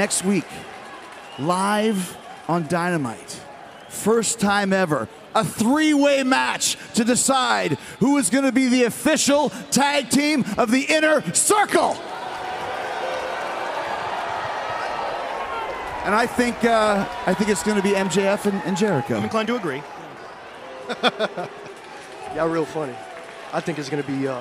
next week, live on Dynamite. First time ever. A three way match to decide who is going to be the official tag team of the inner circle. And I think uh, I think it's going to be MJF and, and Jericho. I'm inclined to agree. Yeah, real funny. I think it's going to be uh,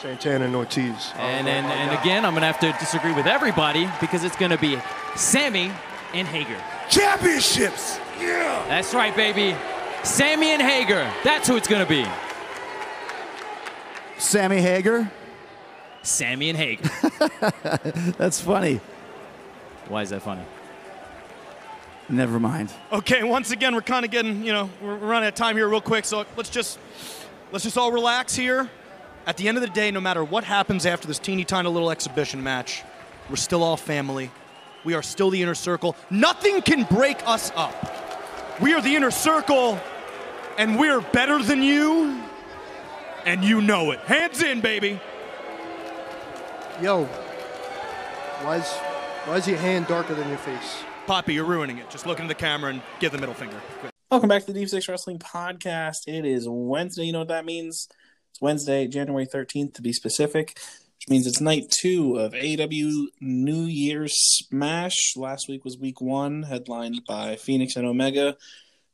Santana and Ortiz. And and, and again, I'm gonna have to disagree with everybody because it's gonna be Sammy and Hager. Championships. Yeah. That's right, baby. Sammy and Hager. That's who it's gonna be. Sammy Hager. Sammy and Hager. That's funny. Why is that funny? Never mind. Okay, once again, we're kind of getting, you know, we're we're running out of time here real quick, so let's just let's just all relax here. At the end of the day, no matter what happens after this teeny tiny little exhibition match, we're still all family. We are still the inner circle. Nothing can break us up. We are the inner circle, and we're better than you, and you know it. Hands in, baby. Yo, why is, why is your hand darker than your face? Poppy, you're ruining it. Just look into the camera and give the middle finger. Welcome back to the Deep Six Wrestling Podcast. It is Wednesday. You know what that means? It's Wednesday, January 13th to be specific, which means it's night two of AEW New Year's Smash. Last week was week one, headlined by Fenix and Omega.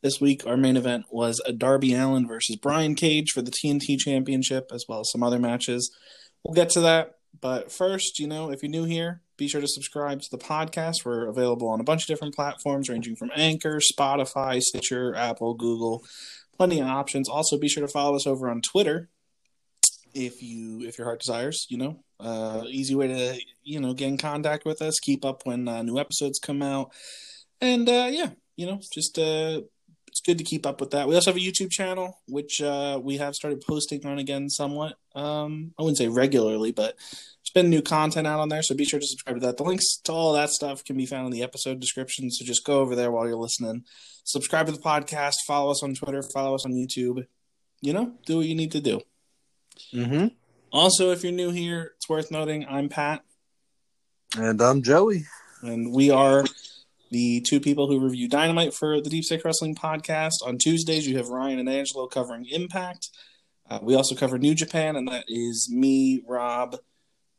This week, our main event was a Darby Allin versus Brian Cage for the TNT Championship, as well as some other matches. We'll get to that. But first, you know, if you're new here, be sure to subscribe to the podcast. We're available on a bunch of different platforms, ranging from Anchor, Spotify, Stitcher, Apple, Google, plenty of options. Also, be sure to follow us over on Twitter if you if your heart desires. You know, uh, easy way to you know get in contact with us, keep up when uh, new episodes come out, and uh, yeah, you know, just uh, it's good to keep up with that. We also have a YouTube channel, which uh, we have started posting on again somewhat. Um, I wouldn't say regularly, but there's been new content out on there, so be sure to subscribe to that. The links to all that stuff can be found in the episode description, so just go over there while you're listening. Subscribe to the podcast, follow us on Twitter, follow us on YouTube. You know, do what you need to do. Mm-hmm. Also, if you're new here, it's worth noting I'm Pat, And I'm Joey. and we are the two people who review Dynamite for the Deep Six Wrestling podcast. On Tuesdays, you have Ryan and Angelo covering Impact. Uh, we also cover New Japan, and that is me, Rob,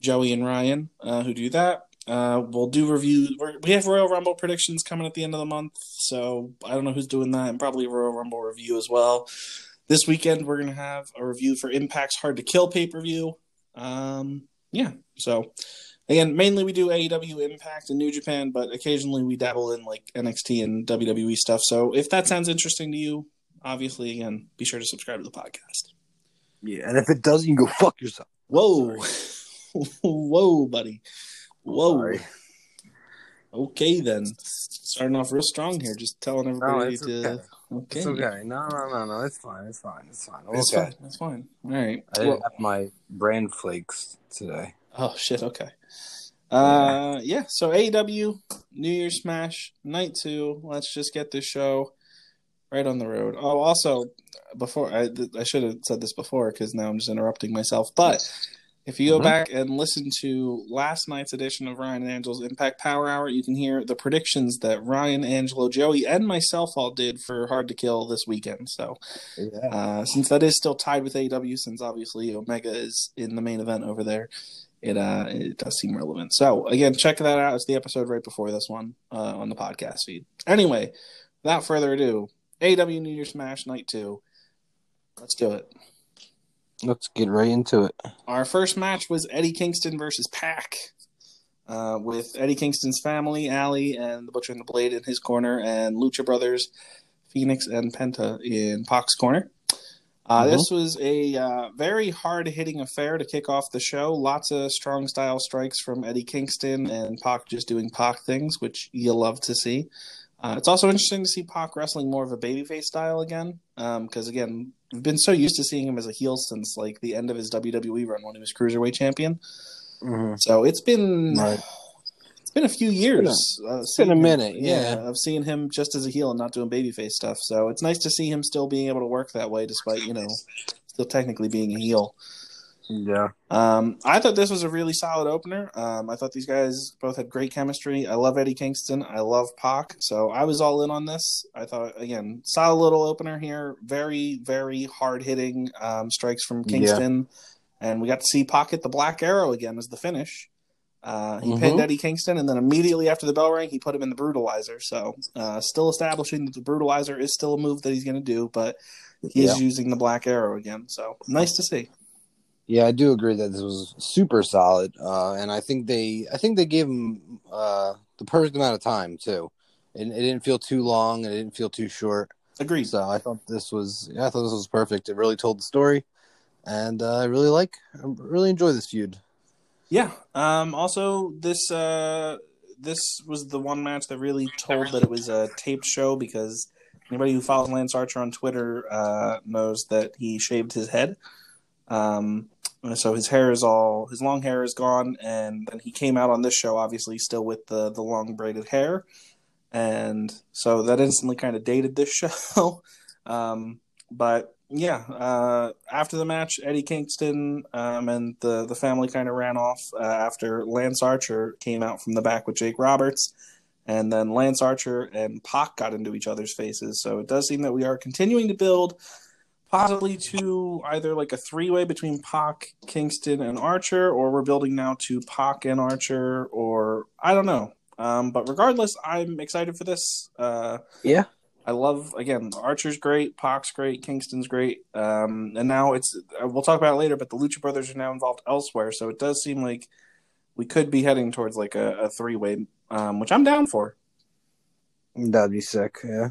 Joey, and Ryan uh, who do that. Uh, we'll do reviews. We're, we have Royal Rumble predictions coming at the end of the month, so I don't know who's doing that, and probably a Royal Rumble review as well. This weekend, we're going to have a review for Impact's Hard to Kill pay per view. Um, yeah, so again, mainly we do AEW Impact and New Japan, but occasionally we dabble in like NXT and WWE stuff. So if that sounds interesting to you, obviously, again, be sure to subscribe to the podcast. Yeah, and if it doesn't, you can go fuck yourself. Whoa, whoa, buddy, whoa. Sorry. Okay, then starting off real strong here, just telling everybody it's to. okay. Okay, It's okay. No, no, no, no. It's fine. It's fine. It's fine. It's okay. fine. That's fine. All right. I didn't Well- have my brain flakes today. Oh shit. Okay. Uh, yeah. So AEW New Year's Smash Night Two. Let's just get this show right on the road. Oh, also, before I I should have said this before because now I'm just interrupting myself. But if you go Mhm. back and listen to last night's edition of Ryan and Angelo's Impact Power Hour, you can hear the predictions that Ryan, Angelo, Joey, and myself all did for Hard to Kill this weekend. So Yeah. uh, since that is still tied with AEW, since obviously Omega is in the main event over there, it uh it does seem relevant. So again, check that out. It's the episode right before this one uh, on the podcast feed. Anyway, without further ado, AEW New Year Smash Night Two. Let's do it. Let's get right into it. Our first match was Eddie Kingston versus Pac, uh, with Eddie Kingston's family, Allie, and the Butcher and the Blade in his corner, and Lucha Brothers, Fenix and Penta in Pac's corner. Uh, Mhm. This was a uh, very hard hitting affair to kick off the show. Lots of strong style strikes from Eddie Kingston and Pac just doing Pac things, which you love to see. Uh, it's also interesting to see Pac wrestling more of a babyface style again, because again, we've been so used to seeing him as a heel since like the end of his WWE run when he was cruiserweight champion. Mm-hmm. So it's been Right. it's been a few years. uh, It's been a him- minute, yeah. of seeing him just as a heel and not doing babyface stuff. So it's nice to see him still being able to work that way, despite you know still technically being a heel. Yeah. Um, I thought this was a really solid opener. Um, I thought these guys both had great chemistry. I love Eddie Kingston. I love Pac. So I was all in on this. I thought again, solid little opener here. Very, very hard hitting um, strikes from Kingston, and we got to see Pac hit the Black Arrow again as the finish. Uh, he Mhm. pinned Eddie Kingston, and then immediately after the bell rang, he put him in the Brutalizer. So, uh, still establishing that the Brutalizer is still a move that he's going to do, but he Yeah. is using the Black Arrow again. So, nice to see. Yeah, I do agree that this was super solid, uh, and I think they, I think they gave him uh, the perfect amount of time too. It, it didn't feel too long, and it didn't feel too short. Agreed. So I thought this was, yeah, I thought this was perfect. It really told the story, and uh, I really like, I really enjoy this feud. Yeah. Um, also, this uh, this was the one match that really told that it was a taped show because anybody who follows Lance Archer on Twitter uh, knows that he shaved his head. Um, so his hair is all his long hair is gone, and then he came out on this show, obviously still with the the long braided hair, and so that instantly kind of dated this show. um, but yeah, uh, after the match, Eddie Kingston um, and the the family kind of ran off uh, after Lance Archer came out from the back with Jake Roberts, and then Lance Archer and Pac got into each other's faces. So it does seem that we are continuing to build possibly to either like a three way between Pac, Kingston, and Archer, or we're building now to Pac and Archer, or I don't know. Um, but regardless, I'm excited for this. Uh, Yeah. I love again Archer's great, Pac's great, Kingston's great, um, and now it's uh, we'll talk about it later. But the Lucha Brothers are now involved elsewhere, so it does seem like we could be heading towards like a, a three way, um, which I'm down for. That'd be sick. Yeah.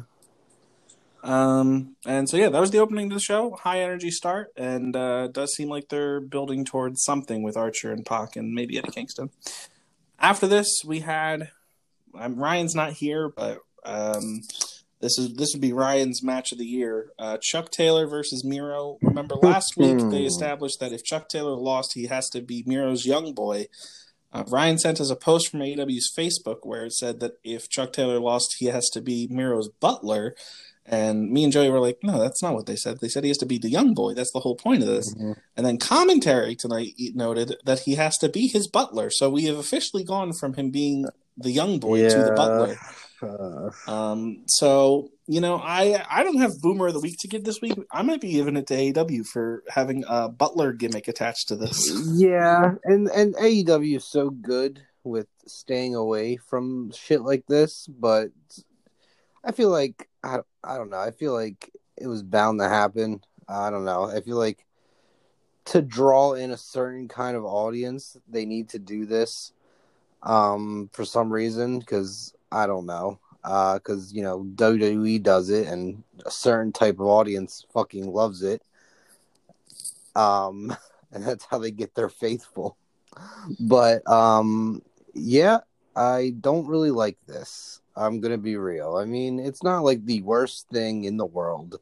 Um, and so yeah, that was the opening to the show. High energy start, and uh, does seem like they're building towards something with Archer and Pac and maybe Eddie Kingston. After this, we had um, Ryan's not here, but um, this is this would be Ryan's match of the year. Uh, Chuck Taylor versus Miro. Remember last week they established that if Chuck Taylor lost, he has to be Miro's young boy. Uh, Ryan sent us a post from AEW's Facebook where it said that if Chuck Taylor lost, he has to be Miro's butler. And me and Joey were like, no, that's not what they said. They said he has to be the young boy. That's the whole point of this. And then commentary tonight noted that he has to be his butler. So we have officially gone from him being the young boy to the butler. Uh, Um, so you know, I I don't have Boomer of the Week to give this week. I might be giving it to AEW for having a butler gimmick attached to this. yeah, and and AEW is so good with staying away from shit like this, but I feel like I I don't know. I feel like it was bound to happen. I don't know. I feel like to draw in a certain kind of audience, they need to do this um for some reason because I don't know. Uh, because you know WWE does it, and a certain type of audience fucking loves it. Um, and that's how they get their faithful. But um, yeah, I don't really like this. I'm gonna be real. I mean, it's not like the worst thing in the world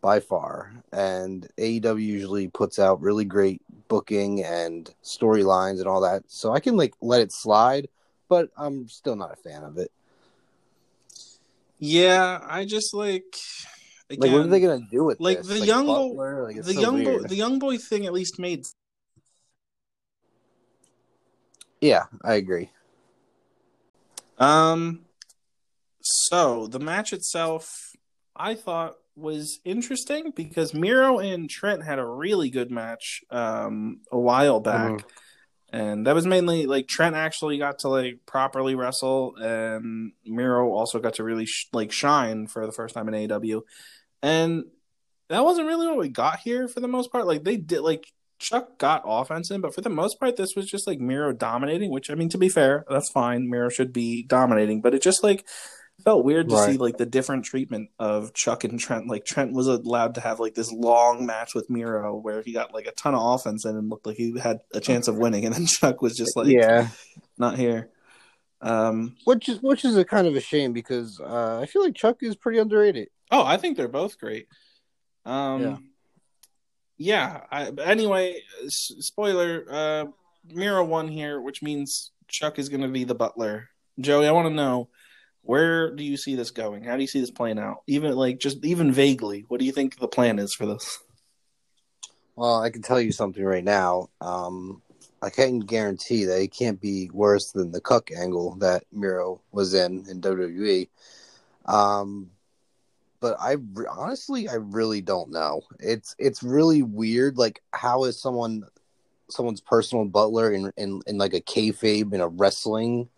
by far, and AEW usually puts out really great booking and storylines and all that, so I can like let it slide. But I'm still not a fan of it. Yeah, I just like Like, what are they gonna do with like this? the young boy? Like, the so young boy, the young boy thing at least made Yeah, I agree. Um, so the match itself, I thought was interesting because Miro and Trent had a really good match um a while back. Mhm. And that was mainly like Trent actually got to like properly wrestle, and Miro also got to really sh- like shine for the first time in AEW. And that wasn't really what we got here for the most part. Like they did, like Chuck got offense in, but for the most part, this was just like Miro dominating. Which I mean, to be fair, that's fine. Miro should be dominating, but it just like felt weird to Right. see like the different treatment of Chuck and Trent. Like Trent was allowed to have like this long match with Miro where he got like a ton of offense in and looked like he had a chance of winning, and then Chuck was just like, yeah, not here. Um, which is which is a kind of a shame because uh, I feel like Chuck is pretty underrated. oh, I think they're both great. Um, Yeah. yeah. I, anyway, s- spoiler: uh, Miro won here, which means Chuck is going to be the butler. Joey, I want to know where do you see this going? How do you see this playing out? Even like just even vaguely, what do you think the plan is for this? Well, I can tell you something right now. Um, I can't guarantee that it can't be worse than the cuck angle that Miro was in in WWE. Um, but I honestly, I really don't know. It's it's really weird. Like, how is someone someone's personal butler in in, in like a kayfabe in a wrestling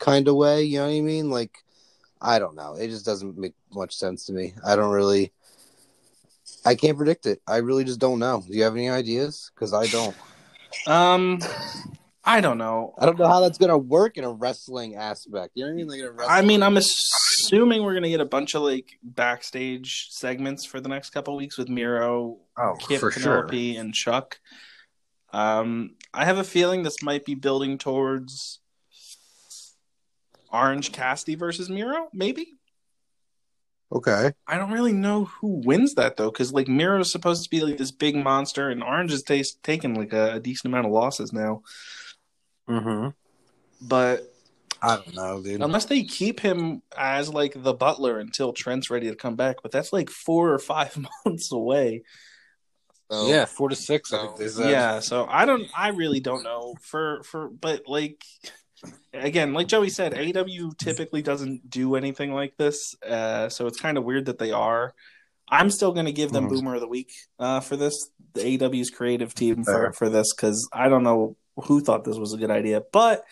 kind of way? You know what I mean? Like, I don't know. It just doesn't make much sense to me. I don't really. I can't predict it. I really just don't know. Do you have any ideas? Because I don't. Um, I don't know. I don't know how that's gonna work in a wrestling aspect. You know what I mean? Like in a wrestling. I mean, I'm assuming we're gonna get a bunch of like backstage segments for the next couple weeks with Miro, oh, Kip, for sure. Penelope, and Chuck. Um, I have a feeling this might be building towards Orange Cassidy versus Miro, maybe. Okay. I don't really know who wins that though, because like Miro is supposed to be like this big monster, and Orange is t- taken like a, a decent amount of losses now. Mm-hmm. But I don't know, dude. unless they keep him as like the butler until Trent's ready to come back, but that's like four or five months away. So, yeah, four to six. I think they said. yeah. So I don't. I really don't know for for, but like. Again, like Joey said, AEW typically doesn't do anything like this, uh, so it's kind of weird that they are. I'm still going to give them Mhm. Boomer of the Week uh, for this, the AEW's creative team for, for this, because I don't know who thought this was a good idea, but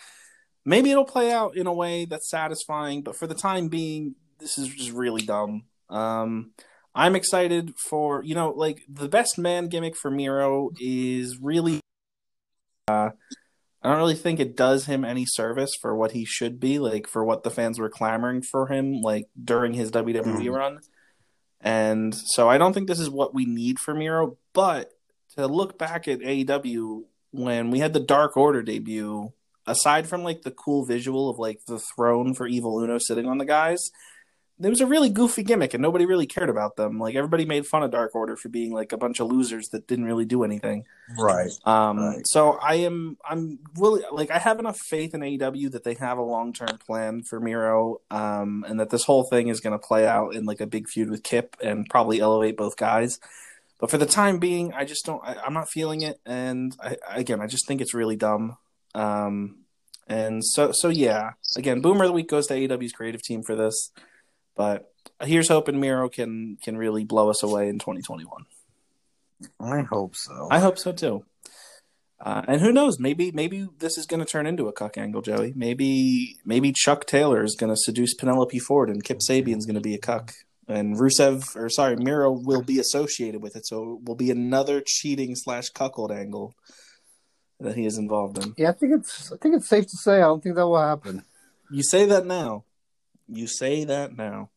maybe it'll play out in a way that's satisfying. But for the time being, this is just really dumb. Um, I'm excited for you know, like the best man gimmick for Miro is really. Uh, I don't really think it does him any service for what he should be, like for what the fans were clamoring for him, like during his WWE Mhm. run. And so I don't think this is what we need for Miro. But to look back at AEW when we had the Dark Order debut, aside from like the cool visual of like the throne for Evil Uno sitting on the guys, there was a really goofy gimmick and nobody really cared about them. Like everybody made fun of Dark Order for being like a bunch of losers that didn't really do anything. Right. Um, Right. so I am, I'm really like, I have enough faith in AEW that they have a long term plan for Miro, um, and that this whole thing is going to play out in like a big feud with Kip and probably elevate both guys. But for the time being, I just don't, I, I'm not feeling it. And I, again, I just think it's really dumb. Um, and so, so yeah, again, Boomer of the Week goes to AEW's creative team for this. But here's hoping Miro can, can really blow us away in 2021. I hope so. I hope so too. Uh, and who knows? Maybe maybe this is going to turn into a cuck angle, Joey. Maybe maybe Chuck Taylor is going to seduce Penelope Ford, and Kip Sabian's going to be a cuck, and Rusev or sorry Miro will be associated with it. So it will be another cheating slash cuckold angle that he is involved in. yeah, I think it's. I think it's safe to say I don't think that will happen. You say that now. You say that now.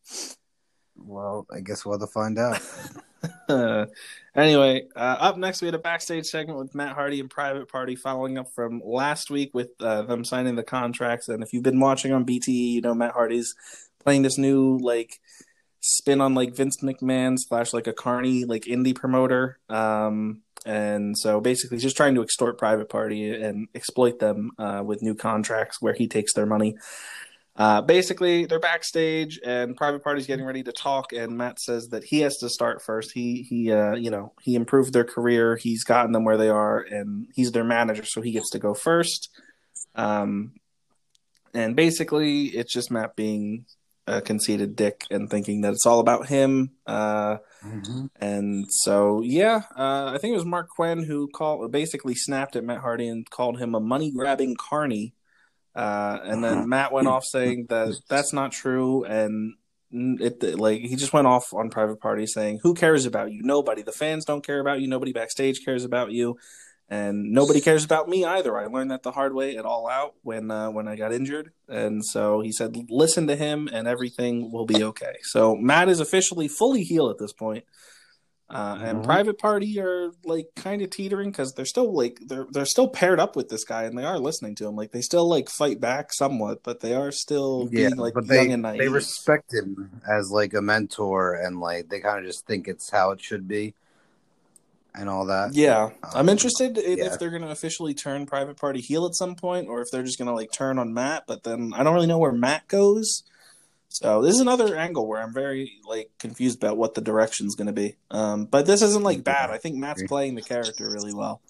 Well, I guess we'll have to find out. Uh, anyway, uh, up next we had a backstage segment with Matt Hardy and Private Party, following up from last week with uh, them signing the contracts. And if you've been watching on BTE, you know Matt Hardy's playing this new like spin on like Vince McMahon slash like a Carney like indie promoter. Um, and so basically, he's just trying to extort Private Party and exploit them uh, with new contracts where he takes their money. Uh, basically, they're backstage, and Private Party's getting ready to talk, and Matt says that he has to start first. He he, uh, you know, he improved their career. He's gotten them where they are, and he's their manager, so he gets to go first. Um, and basically, it's just Matt being a conceited dick and thinking that it's all about him. Uh, Mm-hmm. and so, yeah, uh, I think it was Marq Quen who called, basically snapped at Matt Hardy and called him a money grabbing carny. Uh, and then Matt went off saying that that's not true, and it like he just went off on private party saying, "Who cares about you? Nobody. The fans don't care about you. Nobody backstage cares about you, and nobody cares about me either." I learned that the hard way at All Out when uh, when I got injured, and so he said, "Listen to him, and everything will be okay." So Matt is officially fully heel at this point. Uh, and Mhm. private party are like kind of teetering because they're still like they're they're still paired up with this guy and they are listening to him like they still like fight back somewhat but they are still Yeah, being like but young they they respect him as like a mentor, and like they kind of just think it's how it should be, and all that. yeah, I'm Um, interested in yeah. if they're going to officially turn Private Party heel at some point, or if they're just going to like turn on Matt. But then I don't really know where Matt goes. So this is another angle where I'm very like confused about what the direction's going to be. Um, but this isn't like bad. I think Matt's playing the character really well.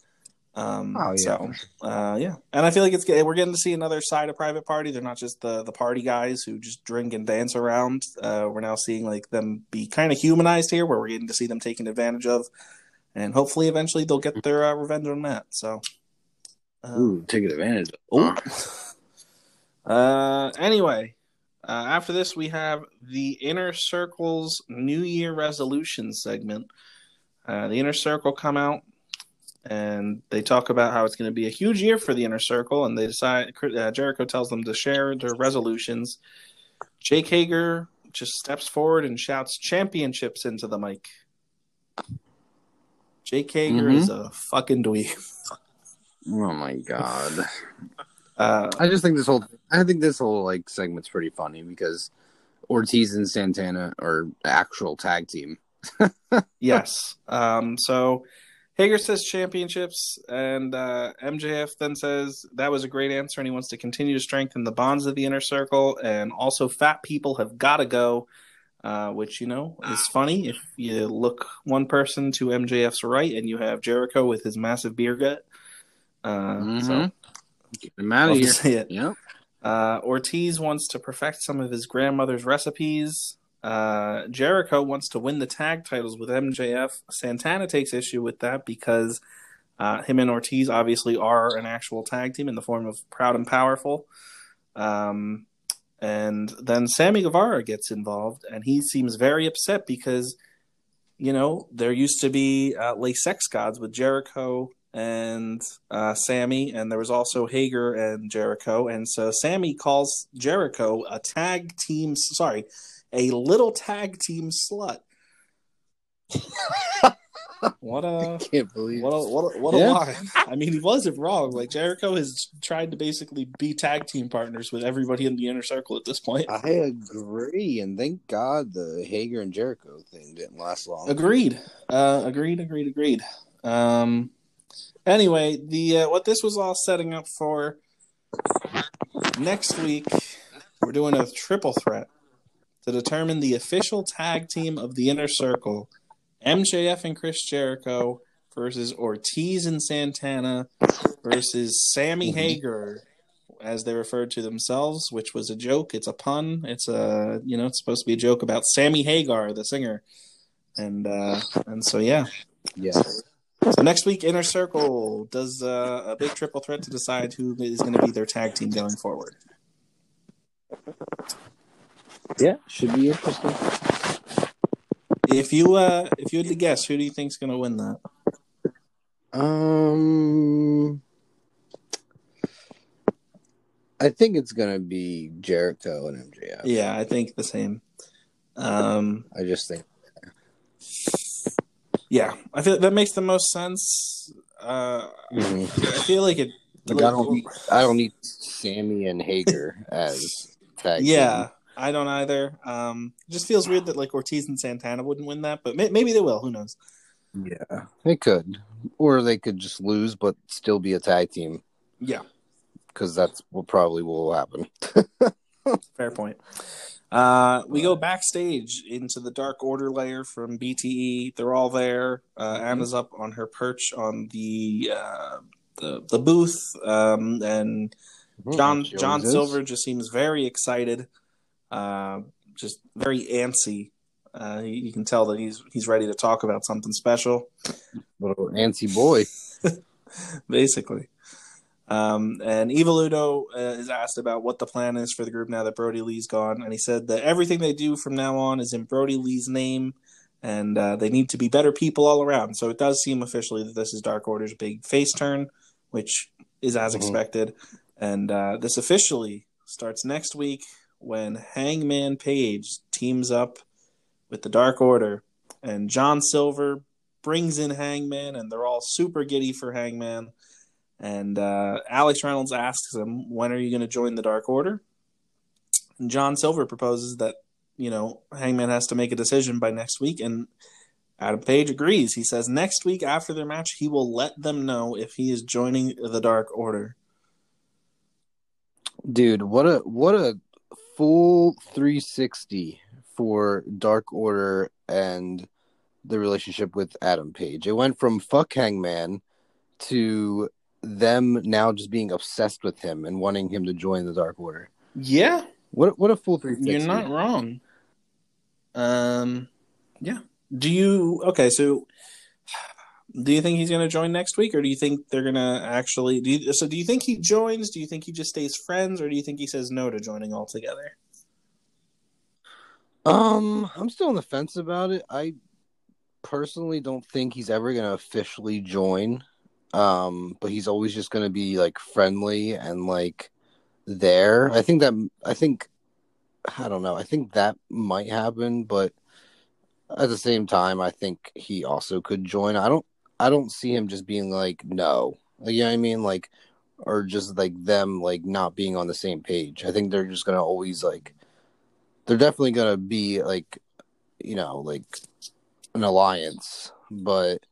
Um, Oh, yeah. So uh, yeah, and I feel like it's. We're getting to see another side of Private Party. They're not just the the party guys who just drink and dance around. Uh, we're now seeing like them be kind of humanized here, where we're getting to see them taken advantage of, and hopefully eventually they'll get their uh, revenge on Matt. So. uh, Ooh, taking advantage. Oh, uh, anyway, uh, after this, we have the Inner Circle's New Year resolution segment. Uh, the Inner Circle come out and they talk about how it's going to be a huge year for the Inner Circle, and they decide. Uh, Jericho tells them to share their resolutions. Jake Hager just steps forward and shouts championships into the mic. Jake Hager Mhm. is a fucking dweeb. oh my god. Uh, I just think this whole I think this whole like segment's pretty funny because Ortiz and Santana are actual tag team. yes. Um, so Hager says championships, and uh, MJF then says that was a great answer, and he wants to continue to strengthen the bonds of the inner circle, and also fat people have got to go. Uh, which you know is funny if you look one person to MJF's right, and you have Jericho with his massive beer gut. Uh, So Mhm. Get them out of here. Yep. Uh, Ortiz wants to perfect some of his grandmother's recipes. Uh, Jericho wants to win the tag titles with MJF. Santana takes issue with that because uh, him and Ortiz obviously are an actual tag team in the form of Proud and Powerful. Um, and then Sammy Guevara gets involved, and he seems very upset because, you know, there used to be uh, Le Sex Gods with Jericho and uh, Sammy, and there was also Hager and Jericho. And so Sammy calls Jericho a tag team, sorry, a little tag team slut. what a Can't believe what a what a, what a Yeah. lie! I mean, he wasn't wrong. Like Jericho has tried to basically be tag team partners with everybody in the inner circle at this point. I agree, and thank God the Hager and Jericho thing didn't last long. Agreed. Uh, agreed. Agreed. Agreed. Um. Anyway, the uh, what this was all setting up for next week, we're doing a triple threat to determine the official tag team of the Inner Circle: MJF and Chris Jericho versus Ortiz and Santana versus Sammy Mhm. Hager. As they referred to themselves, which was a joke. It's a pun. It's a you know, it's supposed to be a joke about Sammy Hagar, the singer and uh and so yeah Yeah. So next week inner circle does uh, a big triple threat to decide who is going to be their tag team going forward Yeah, should be interesting. if you uh if you had to guess who do you think's going to win that Um, I think it's gonna be Jericho and MJF. yeah i think the same um I just think yeah i feel that makes the most sense uh Mhm. i feel like it like, I don't need I don't need Sammy and Hager as tag. yeah team. i don't either um it just feels weird that like ortiz and santana wouldn't win that but may- maybe they will who knows yeah, they could, or they could just lose but still be a tag team yeah because that's what probably will happen. Fair point. Uh, we go backstage into the Dark Order layer from BTE. They're all there. Uh, Anna's up on her perch on the uh, the, the booth, um, and John John. Silver just seems very excited, uh, just very antsy. Uh, you, you can tell that he's he's ready to talk about something special. little antsy boy. basically. Um, and Evil Uno uh, is asked about what the plan is for the group now that Brodie Lee's gone, and he said that everything they do from now on is in Brodie Lee's name, and uh, they need to be better people all around. So it does seem officially that this is Dark Order's big face turn, which is as Mhm. expected. And uh, this officially starts next week when Hangman Page teams up with the Dark Order, and John Silver brings in Hangman, and they're all super giddy for Hangman. And uh, Alex Reynolds asks him, "When are you going to join the Dark Order?" And John Silver proposes that you know Hangman has to make a decision by next week, and Adam Page agrees. He says next week after their match, he will let them know if he is joining the Dark Order. Dude, what a what a full 360 for Dark Order and the relationship with Adam Page. It went from fuck Hangman to them now just being obsessed with him and wanting him to join the Dark Order. Yeah, What what a full 360. you're not wrong. Um, yeah. Do you okay? So, do you think he's going to join next week, or do you think they're going to actually? Do you, so? Do you think he joins? Do you think he just stays friends, or do you think he says no to joining altogether? Um, I'm still on the fence about it. I personally don't think he's ever gonna officially join. Um, but he's always just gonna be like friendly and like there. I think that I think I don't know. I think that might happen, but at the same time, I think he also could join. I don't. I don't see him just being like no. Like, you know what I mean? Like, or just like them like not being on the same page. I think they're just gonna always like they're definitely gonna be like you know like an alliance but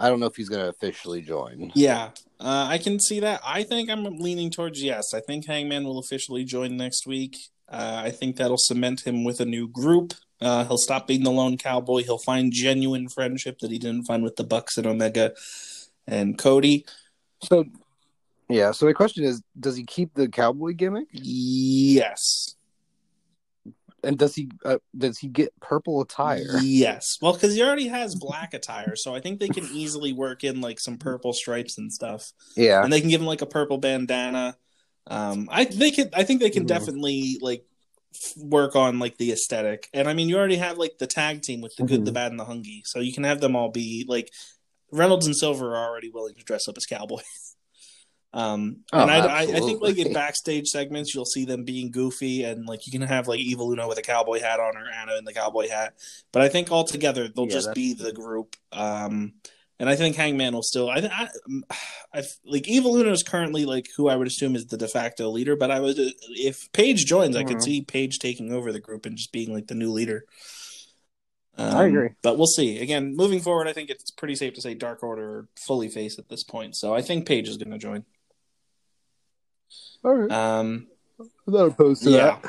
i don't know if he's gonna officially join Yeah, uh, I can see that. I think I'm leaning towards yes. I think Hangman will officially join next week. Uh, I think that'll cement him with a new group. Uh, he'll stop being the lone cowboy. He'll find genuine friendship that he didn't find with the Bucks and Omega and Cody. so yeah so my question is does he keep the cowboy gimmick Yes, and does he uh, does he get purple attire yes. Well, because he already has black attire, so I think they can easily work in like some purple stripes and stuff. yeah and they can give him like a purple bandana. Um, I they can. I think they can Mhm. definitely like work on like the aesthetic. And I mean, you already have like the tag team with the good, Mhm. the bad, and the hungry, so you can have them all be like Reynolds and Silver are already willing to dress up as cowboys. Um, Oh, and I, I, I think like in backstage segments, you'll see them being goofy, and like you can have like Evil Uno with a cowboy hat on or Anna in the cowboy hat. But I think all together they'll Yeah, just that's- be the group. Um, and I think Hangman will still. I, I, I like Evil Uno is currently like who I would assume is the de facto leader. But I would if Page joins, I could Mhm. see Page taking over the group and just being like the new leader. Um, I agree. but we'll see. Again, moving forward, I think it's pretty safe to say Dark Order fully face at this point. So I think Page is going to join. All right Um, i'm not opposed to yeah. that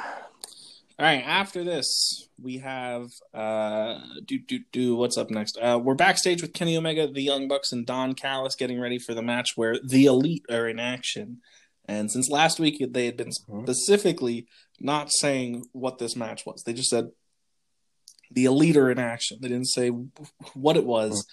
All right. After this, we have uh, do do do. What's up next? Uh, we're backstage with Kenny Omega, the Young Bucks, and Don Callis getting ready for the match where the Elite are in action. And since last week, they had been Mhm. specifically not saying what this match was. They just said the Elite are in action. They didn't say what it was.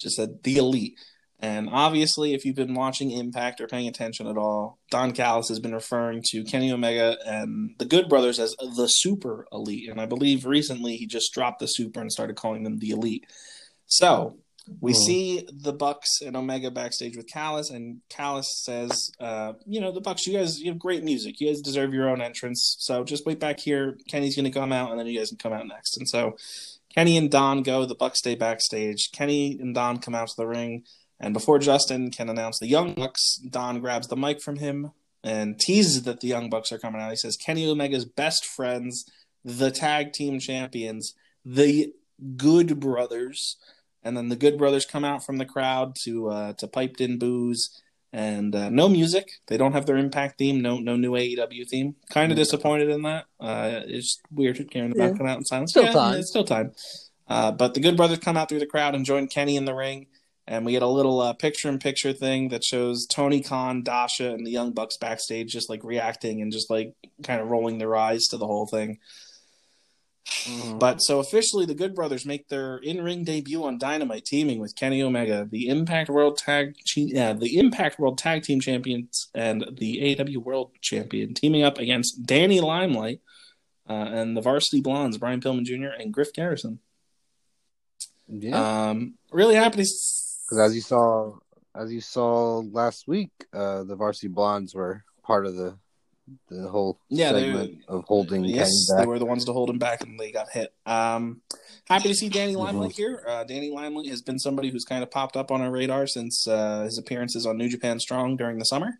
Just said the Elite. And obviously, if you've been watching Impact or paying attention at all, Don Callis has been referring to Kenny Omega and the Good Brothers as the Super Elite. And I believe recently he just dropped the Super and started calling them the Elite. So we Hmm. see the Bucks and Omega backstage with Callis, and Callis says, uh, "You know, the Bucks, you guys, you have great music. You guys deserve your own entrance. So just wait back here. Kenny's going to come out, and then you guys can come out next." And so Kenny and Don go. The Bucks stay backstage. Kenny and Don come out to the ring. And before Justin can announce the Young Bucks, Don grabs the mic from him and teases that the Young Bucks are coming out. He says, Kenny Omega's best friends, the tag team champions, the Good Brothers. And then the Good Brothers come out from the crowd to uh, to piped in boos and uh, no music. They don't have their Impact theme, no no new AEW theme. Kind of disappointed in that. Uh, it's weird hearing the Yeah. band come out in silence. Still Yeah, time. It's still time. Uh, but the Good Brothers come out through the crowd and join Kenny in the ring. And we get a little uh, picture-in-picture thing that shows Tony Khan, Dasha, and the Young Bucks backstage, just like reacting and just like kind of rolling their eyes to the whole thing. But so officially, the Good Brothers make their in-ring debut on Dynamite, teaming with Kenny Omega, the Impact World Tag, yeah, the Impact World Tag Team Champions, and the AEW World Champion, teaming up against Danny Limelight uh, and the Varsity Blondes, Brian Pillman Jr. and Griff Garrison. yeah Um, really happy to. Because as you saw as you saw last week uh the varsity blondes were part of the the whole Yeah, they- segment of holding yes, they were the ones to hold him back, and they got hit. Um, happy to see Danny Mhm. Limelight here. Uh, Danny Limelight has been somebody who's kind of popped up on our radar since uh, his appearances on New Japan Strong during the summer.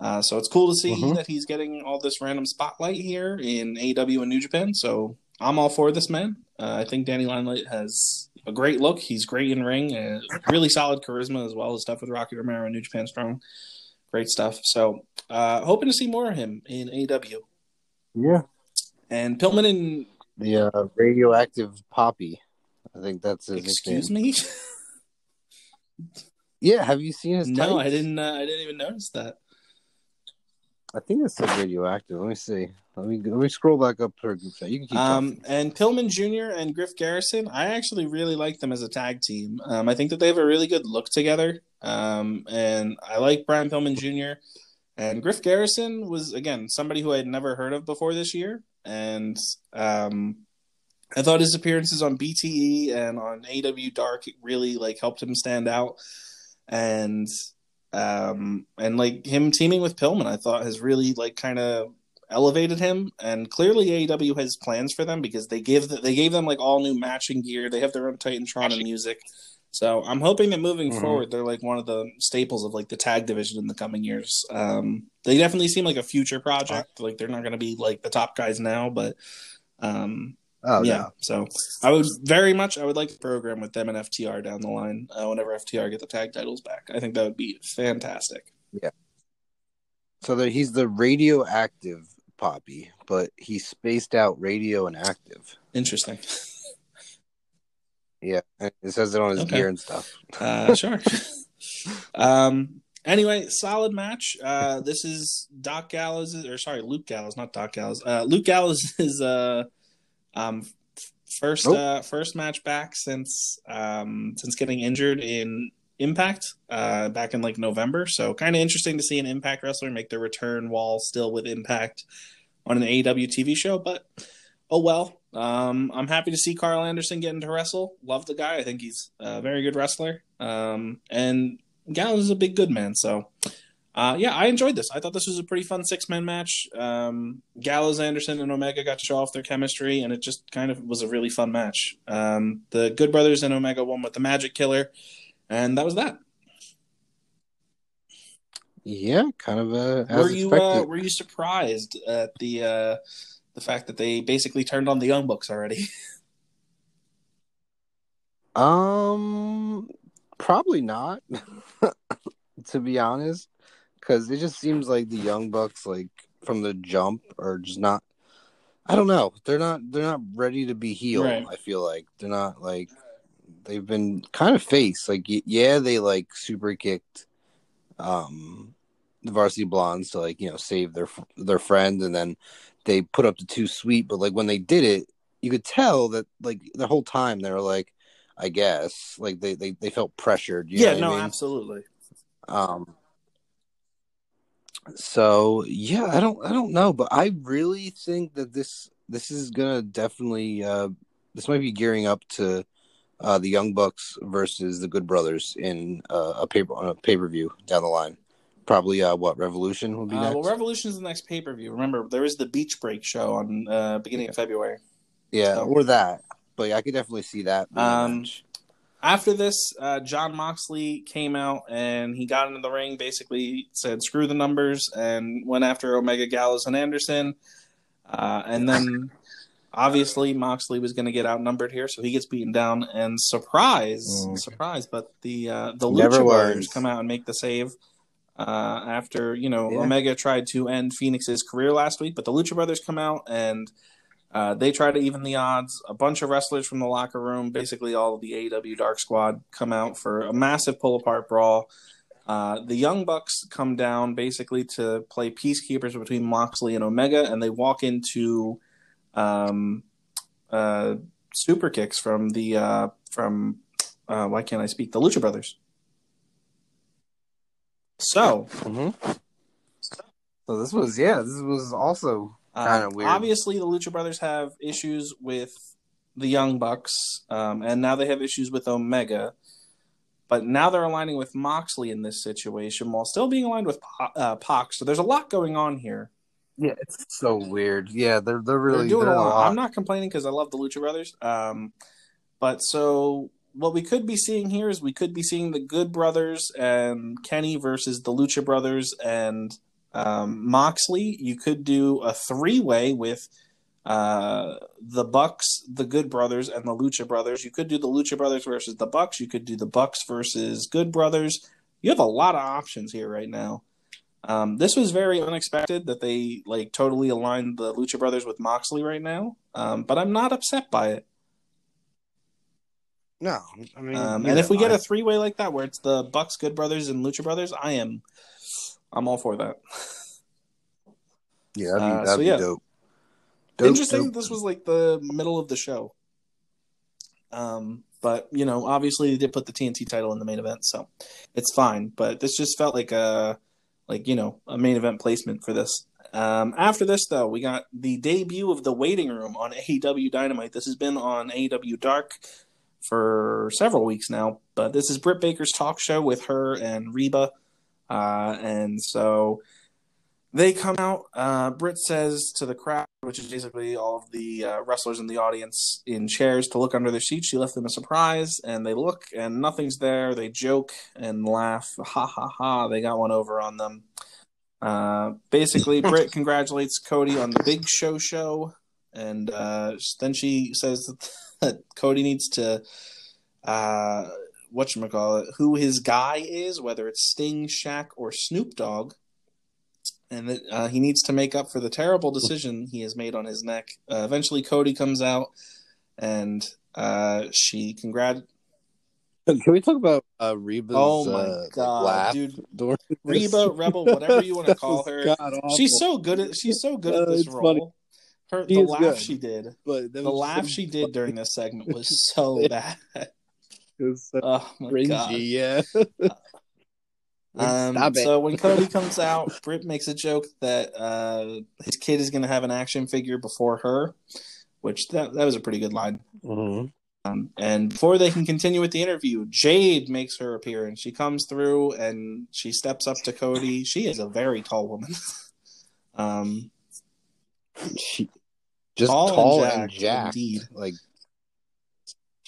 Uh, so it's cool to see Mhm. that he's getting all this random spotlight here in AEW and New Japan. So I'm all for this man. Uh, I think Danny Limelight has a great look. He's great in ring, uh, really solid charisma as well as stuff with Rocky Romero and New Japan Strong. Great stuff. So uh, hoping to see more of him in AEW. yeah and Pillman and The uh, radioactive poppy. I think that's his excuse nickname. me. Yeah, have you seen his? no, I didn't. Uh, I didn't even notice that. I think it said radioactive. Let me see. Let me let me scroll back up to our group chat. You can keep Um, talking. and Pillman Jr. and Griff Garrison, I actually really like them as a tag team. Um, I think that they have a really good look together. Um, and I like Brian Pillman Jr. And Griff Garrison was again somebody who I had never heard of before this year, and um, I thought his appearances on BTE and on AEW Dark really like helped him stand out. And um, and like him teaming with Pillman, I thought has really like kind of elevated him and clearly AEW has plans for them because they give they gave them like all new matching gear. They have their own Titantron and music. So I'm hoping that moving Mhm. forward they're like one of the staples of like the tag division in the coming years. Um they definitely seem like a future project. Like they're not going to be like the top guys now, but um Oh yeah. yeah. So I would very much I would like to program with them and FTR down the line uh, whenever FTR get the tag titles back. I think that would be fantastic. Yeah. So that he's the radioactive poppy, but he spaced out radio and active. Interesting. Yeah, it says it on his Okay. gear and stuff. Uh, sure. um. Anyway, solid match. Uh, this is Doc Gallows, or sorry, Luke Gallows, not Doc Gallows. Uh, Luke Gallows is uh, um, first Nope. uh, first match back since um since getting injured in Impact uh back in like November. So kind of interesting to see an Impact wrestler make their return while still with Impact on an AEW TV show. But oh well. Um, I'm happy to see Karl Anderson getting to wrestle. Love the guy. I think he's a very good wrestler. Um, and Gallows is a big good man. So, uh, yeah, I enjoyed this. I thought this was a pretty fun six man match. Um, Gallows, Anderson, and Omega got to show off their chemistry, and it just kind of was a really fun match. Um, the Good Brothers and Omega won with the Magic Killer, and that was that. Yeah, kind of uh, were you uh, were you surprised at the uh, the fact that they basically turned on the Young Bucks already? Um, probably not. to be honest, because it just seems like the Young Bucks, like from the jump, are just not. I don't know. They're not. They're not ready to be healed. Right. I feel like they're not like. They've been kind of face like yeah they like super kicked, um, the Varsity Blondes to like you know save their their friend and then they put up the Too Sweet but like when they did it you could tell that like the whole time they were like I guess like they they, they felt pressured. You know what I mean? absolutely. Um. So yeah, I don't I don't know, but I really think that this this is gonna definitely uh this might be gearing up to uh the Young Bucks versus the Good Brothers in uh, a paper on a pay per view down the line. Probably uh what Revolution will be Uh, next. well, Revolution is the next pay per view. Remember, there is the Beach Break show on uh, beginning of February. yeah, so- or that. But yeah, I could definitely see that. Um. After this, uh, Jon Moxley came out and he got into the ring. Basically, said "screw the numbers" and went after Omega, Gallows, and Anderson. Uh, and then, obviously, Moxley was going to get outnumbered here, so he gets beaten down. And surprise, Mm. surprise! But the uh, the Never Lucha Brothers come out and make the save. Uh, after you know Yeah. Omega tried to end Fenix's career last week, but the Lucha Brothers come out and uh, they try to even the odds. A bunch of wrestlers from the locker room, basically all of the AEW Dark Squad, come out for a massive pull apart brawl. Uh, the Young Bucks come down basically to play peacekeepers between Moxley and Omega, and they walk into um, uh, super kicks from the uh, from uh, why can't I speak the Lucha Brothers. So Mhm. So this was yeah, this was also Kinda Um, weird. Obviously, the Lucha Brothers have issues with the Young Bucks, um, and now they have issues with Omega. But now they're aligning with Moxley in this situation while still being aligned with Pa- uh, Pac. So there's a lot going on here. Yeah, it's so weird. Yeah, they're they're really they're doing they're a lot. I'm not complaining because I love the Lucha Brothers. Um, but so what we could be seeing here is we could be seeing the Good Brothers and Kenny versus the Lucha Brothers and um, Moxley. You could do a three way with uh, the Bucks, the Good Brothers, and the Lucha Brothers. You could do the Lucha Brothers versus the Bucks. You could do the Bucks versus Good Brothers. You have a lot of options here right now. Um, this was very unexpected that they like totally aligned the Lucha Brothers with Moxley right now, um, but I'm not upset by it. No, I mean, Um, and if we get I- a three way like that, where it's the Bucks, Good Brothers, and Lucha Brothers, I am, I'm all for that. yeah, that'd be, uh, that'd so be yeah. dope. Dope, Interesting. dope. This was like the middle of the show. Um, but you know, obviously they did put the TNT title in the main event, so it's fine. But this just felt like a, like you know, a main event placement for this. Um, after this, though, we got the debut of the waiting room on AEW Dynamite. This has been on AEW Dark for several weeks now, but this is Britt Baker's talk show with her and Reba, uh, and so they come out. Uh, Britt says to the crowd, which is basically all of the uh, wrestlers in the audience in chairs, to look under their seats. She left them a surprise, and they look, and nothing's there. They joke and laugh. Ha ha ha! They got one over on them. Uh, basically, Britt congratulates Cody on the Big Show show, and uh, then she says that Cody needs to. Uh, whatchamacallit, who his guy is, whether it's Sting, Shaq, or Snoop Dogg and that uh, he needs to make up for the terrible decision he has made on his neck. Uh, eventually, Cody comes out, and uh, she congrat. Can we talk about uh, Reba's Oh my uh, God, laugh dude. Reba, Rebel, whatever you wanna call her. She's so good at she's so good at Uh, this role. funny. Her She the laugh good. she did, But the laugh so she did during this segment was so bad. It was so Oh my cringy, god. yeah. Um, Stop it. so when Cody comes out, Britt makes a joke that uh, his kid is going to have an action figure before her, which that that was a pretty good line. Mhm. Um, and before they can continue with the interview, Jade makes her appearance. She comes through and she steps up to Cody. She is a very tall woman. um, She just Tall and tall, and jacked, jacked. indeed. Like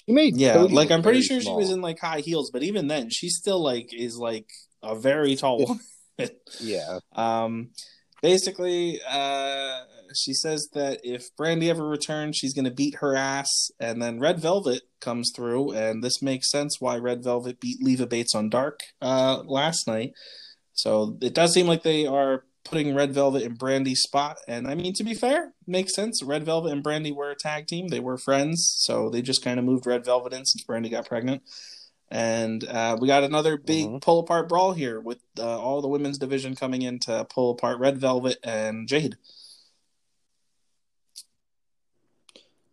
she made yeah, Cody like I'm pretty very sure she was in like high heels, but even then, she still like is like a very tall woman. Yeah. Um, basically, uh, she says that if Brandi ever returns, she's going to beat her ass. And then Red Velvet comes through, and this makes sense why Red Velvet beat Leva Bates on Dark uh, last night. So it does seem like they are putting Red Velvet in Brandi's spot. And I mean, to be fair, makes sense. Red Velvet and Brandi were a tag team, they were friends. So they just kind of moved Red Velvet in since Brandi got pregnant. And uh, we got another big Mhm. pull apart brawl here with uh, all the women's division coming in to pull apart Red Velvet and Jade.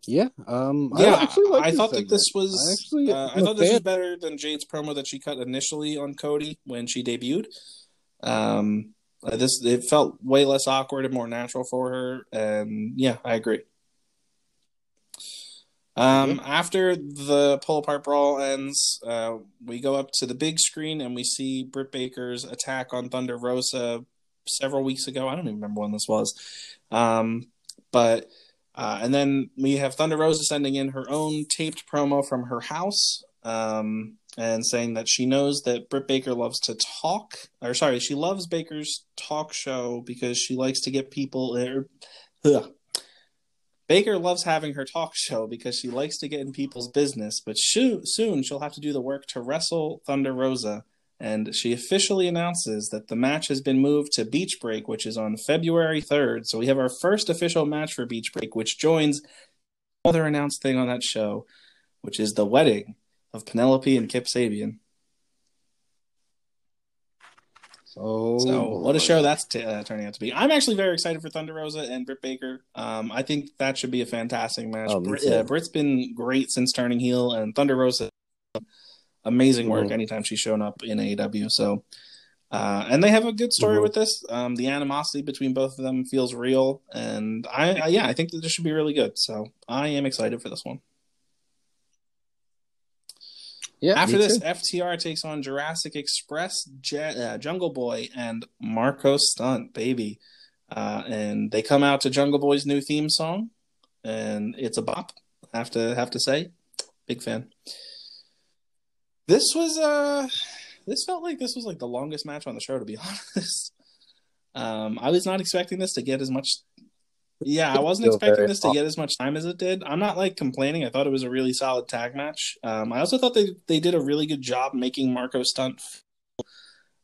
Yeah. Um Yeah, I actually like I thought that this was. I actually uh, I thought this was better than Jade's promo that she cut initially on Cody when she debuted. Um, this it felt way less awkward and more natural for her, and yeah, I agree. Um, after the pull apart brawl ends, uh, we go up to the big screen and we see Britt Baker's attack on Thunder Rosa several weeks ago. I don't even remember when this was. Um, but uh, and then we have Thunder Rosa sending in her own taped promo from her house um, and saying that she knows that Britt Baker loves to talk, or sorry, she loves Baker's talk show because she likes to get people. Er, ugh. Baker loves having her talk show because she likes to get in people's business, but shoo- soon she'll have to do the work to wrestle Thunder Rosa. And she officially announces that the match has been moved to Beach Break, which is on February 3rd. So we have our first official match for Beach Break, which joins other announced thing on that show, which is the wedding of Penelope and Kip Sabian. Oh, So what a show that's t- uh, turning out to be. I'm actually very excited for Thunder Rosa and Britt Baker. Um, I think that should be a fantastic match. Oh, Brit, too. uh, Britt's been great since turning heel, and Thunder Rosa, amazing work Mhm. anytime she's shown up in AEW. So, uh, and they have a good story Mhm. with this. Um, the animosity between both of them feels real, and I, I yeah, I think that this should be really good. So I am excited for this one. Yeah. After this, too. FTR takes on Jurassic Express, J- uh, Jungle Boy, and Marko Stunt, baby. Uh, and they come out to Jungle Boy's new theme song, and it's a bop. Have to have to say, big fan. This was uh, this felt like this was like the longest match on the show, to be honest. Um, I was not expecting this to get as much. Yeah, I wasn't expecting this to get as much time as it did. I'm not like complaining. I thought it was a really solid tag match. Um, I also thought they they did a really good job making Marko Stunt.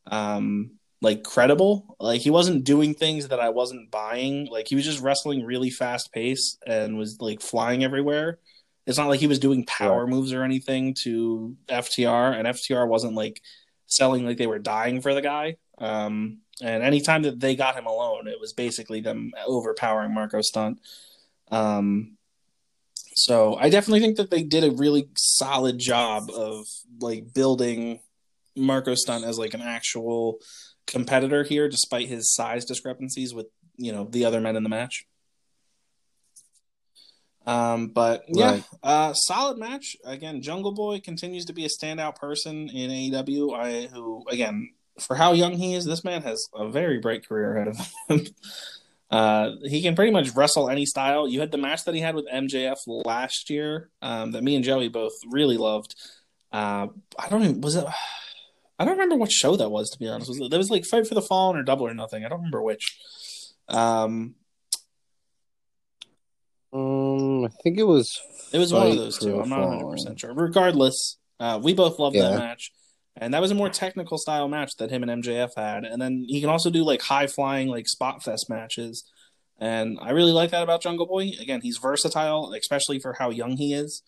Um, like credible. Like he wasn't doing things that I wasn't buying. Like he was just wrestling really fast pace and was like flying everywhere. It's not like he was doing power moves or anything to FTR, and FTR wasn't like selling like they were dying for the guy. Um, and anytime that they got him alone, it was basically them overpowering Marko Stunt. Um, so I definitely think that they did a really solid job of like building Marko Stunt as like an actual competitor here, despite his size discrepancies with you know the other men in the match. Um, but yeah, Right. uh, solid match. Again, Jungle Boy continues to be a standout person in AEW. I who again for how young he is, this man has a very bright career ahead of him. uh, he can pretty much wrestle any style. You had the match that he had with MJF last year um, that me and Joey both really loved. Uh, I don't even was it. I don't remember what show that was to be honest. Was it, that was like Fight for the Fallen or Double or Nothing. I don't remember which. Um, Um, I think it was. It was one of those two. I'm not 100 percent sure. Regardless, uh, we both loved that match, and that was a more technical style match that him and MJF had. And then he can also do like high flying, like spot fest matches, and I really like that about Jungle Boy. Again, he's versatile, especially for how young he is.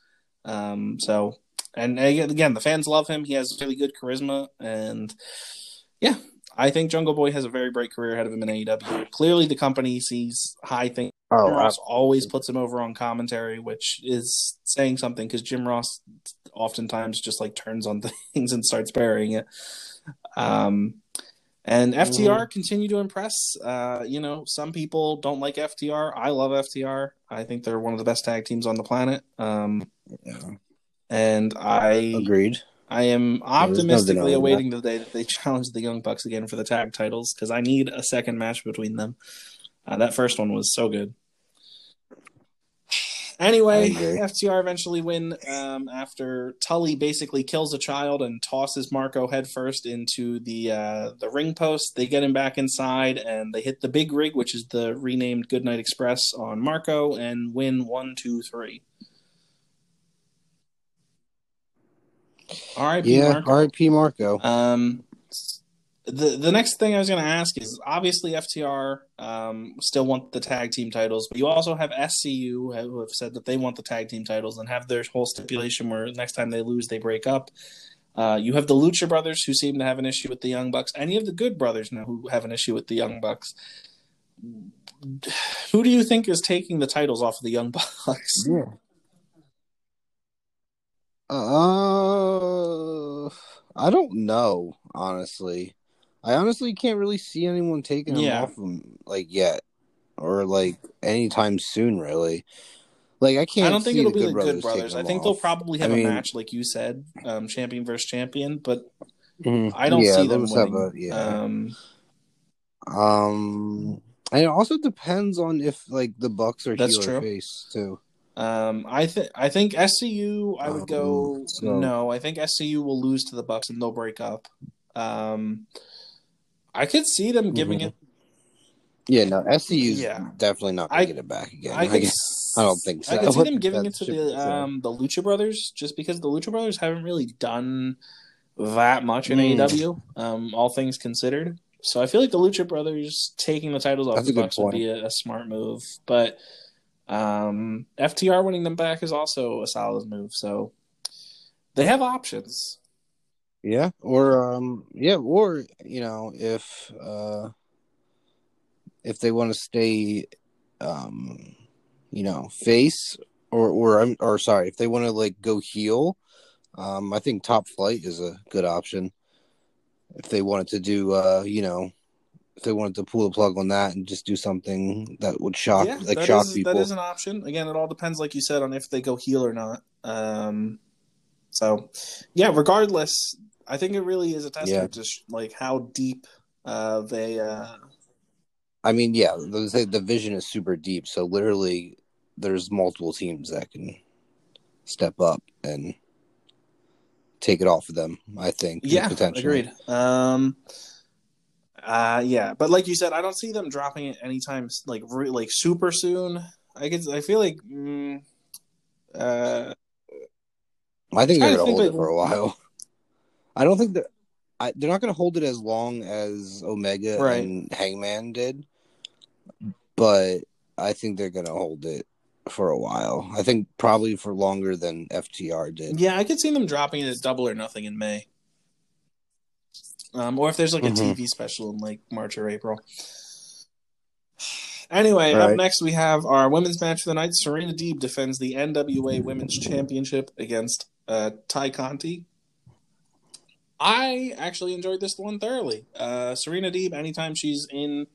Um, so, and again, again, the fans love him. He has really good charisma, and yeah, I think Jungle Boy has a very bright career ahead of him in AEW. Clearly, the company sees high things. Oh, Ross always puts him over on commentary, which is saying something because Jim Ross oftentimes just like turns on things and starts burying it. Um, and FTR continue to impress. Uh, you know, some people don't like FTR. I love FTR. I think they're one of the best tag teams on the planet. Um, yeah. and I Agreed. I am no optimistically that. awaiting the day that they challenge the Young Bucks again for the tag titles because I need a second match between them. Uh, that first one was so good. Anyway, FTR eventually win um, after Tully basically kills a child and tosses Marko headfirst into the uh, the ring post. They get him back inside and they hit the big rig, which is the renamed Goodnight Express, on Marko and win one, two, three. All right, Yeah. Marko. R.I.P. Marko. Um, the the next thing I was going to ask is obviously FTR um, still want the tag team titles, but you also have SCU who have said that they want the tag team titles and have their whole stipulation where next time they lose they break up. Uh, you have the Lucha Brothers who seem to have an issue with the Young Bucks, and you have the Good Brothers now who have an issue with the Young Bucks. Who do you think is taking the titles off of the Young Bucks? Yeah. Uh, I don't know, honestly. I honestly can't really see anyone taking them Yeah. off them like yet, or like anytime soon. Really, like I can't. I don't think see it'll the be Good the Brothers Good Brothers. taking I think they'll off. probably I have mean- a match, like you said, um, champion versus champion, but Mhm. I don't Yeah, see they'll them winning. a- yeah. Um, Um, and it also depends on if like the Bucks are That's heel true. or face too. Um, I think I think SCU. I would Um, go so- no. I think SCU will lose to the Bucks and they'll break up. Um, I could see them giving Mhm. it. Yeah, no, SCU's Yeah. definitely not gonna I- get it back again. I, I, guess, I don't think so. I could see them giving it to the um the Lucha Brothers just because the Lucha Brothers haven't really done that much in Mm. AEW. Um, all things considered. So I feel like the Lucha Brothers taking the titles off That's the Bucks would be a, a smart move, but um, FTR winning them back is also a solid move. So they have options. Yeah, or um, yeah, or you know, if uh, if they want to stay, um, you know, face or or I'm or sorry, if they want to like go heel, um, I think Top Flight is a good option. If they wanted to do, uh, you know, if they wanted to pull the plug on that and just do something that would shock, yeah, like shock is- people. that is an option. Again, it all depends, like you said, on if they go heel or not. Um, so, yeah, regardless, I think it really is a testament to sh- like how deep uh, they. Uh, I mean, yeah, the, the vision is super deep. So literally, there's multiple teams that can step up and take it off of them. I think. yeah, potentially. agreed. Um, uh, yeah, but like you said, I don't see them dropping it anytime like re- like super soon. I could, I feel like. Mm, uh, I think they're gonna think, hold it like- for a while. I don't think that. I, they're not going to hold it as long as Omega Right. and Hangman did, but I think they're going to hold it for a while. I think probably for longer than FTR did. Yeah, I could see them dropping it as double or nothing in May. Um, or if there's like a Mhm. TV special in like March or April. Anyway, up next we have our women's match for the night. Serena Deeb defends the NWA Women's Championship against uh, Tay Conti. I actually enjoyed this one thoroughly. Uh, Serena Deeb, anytime she's in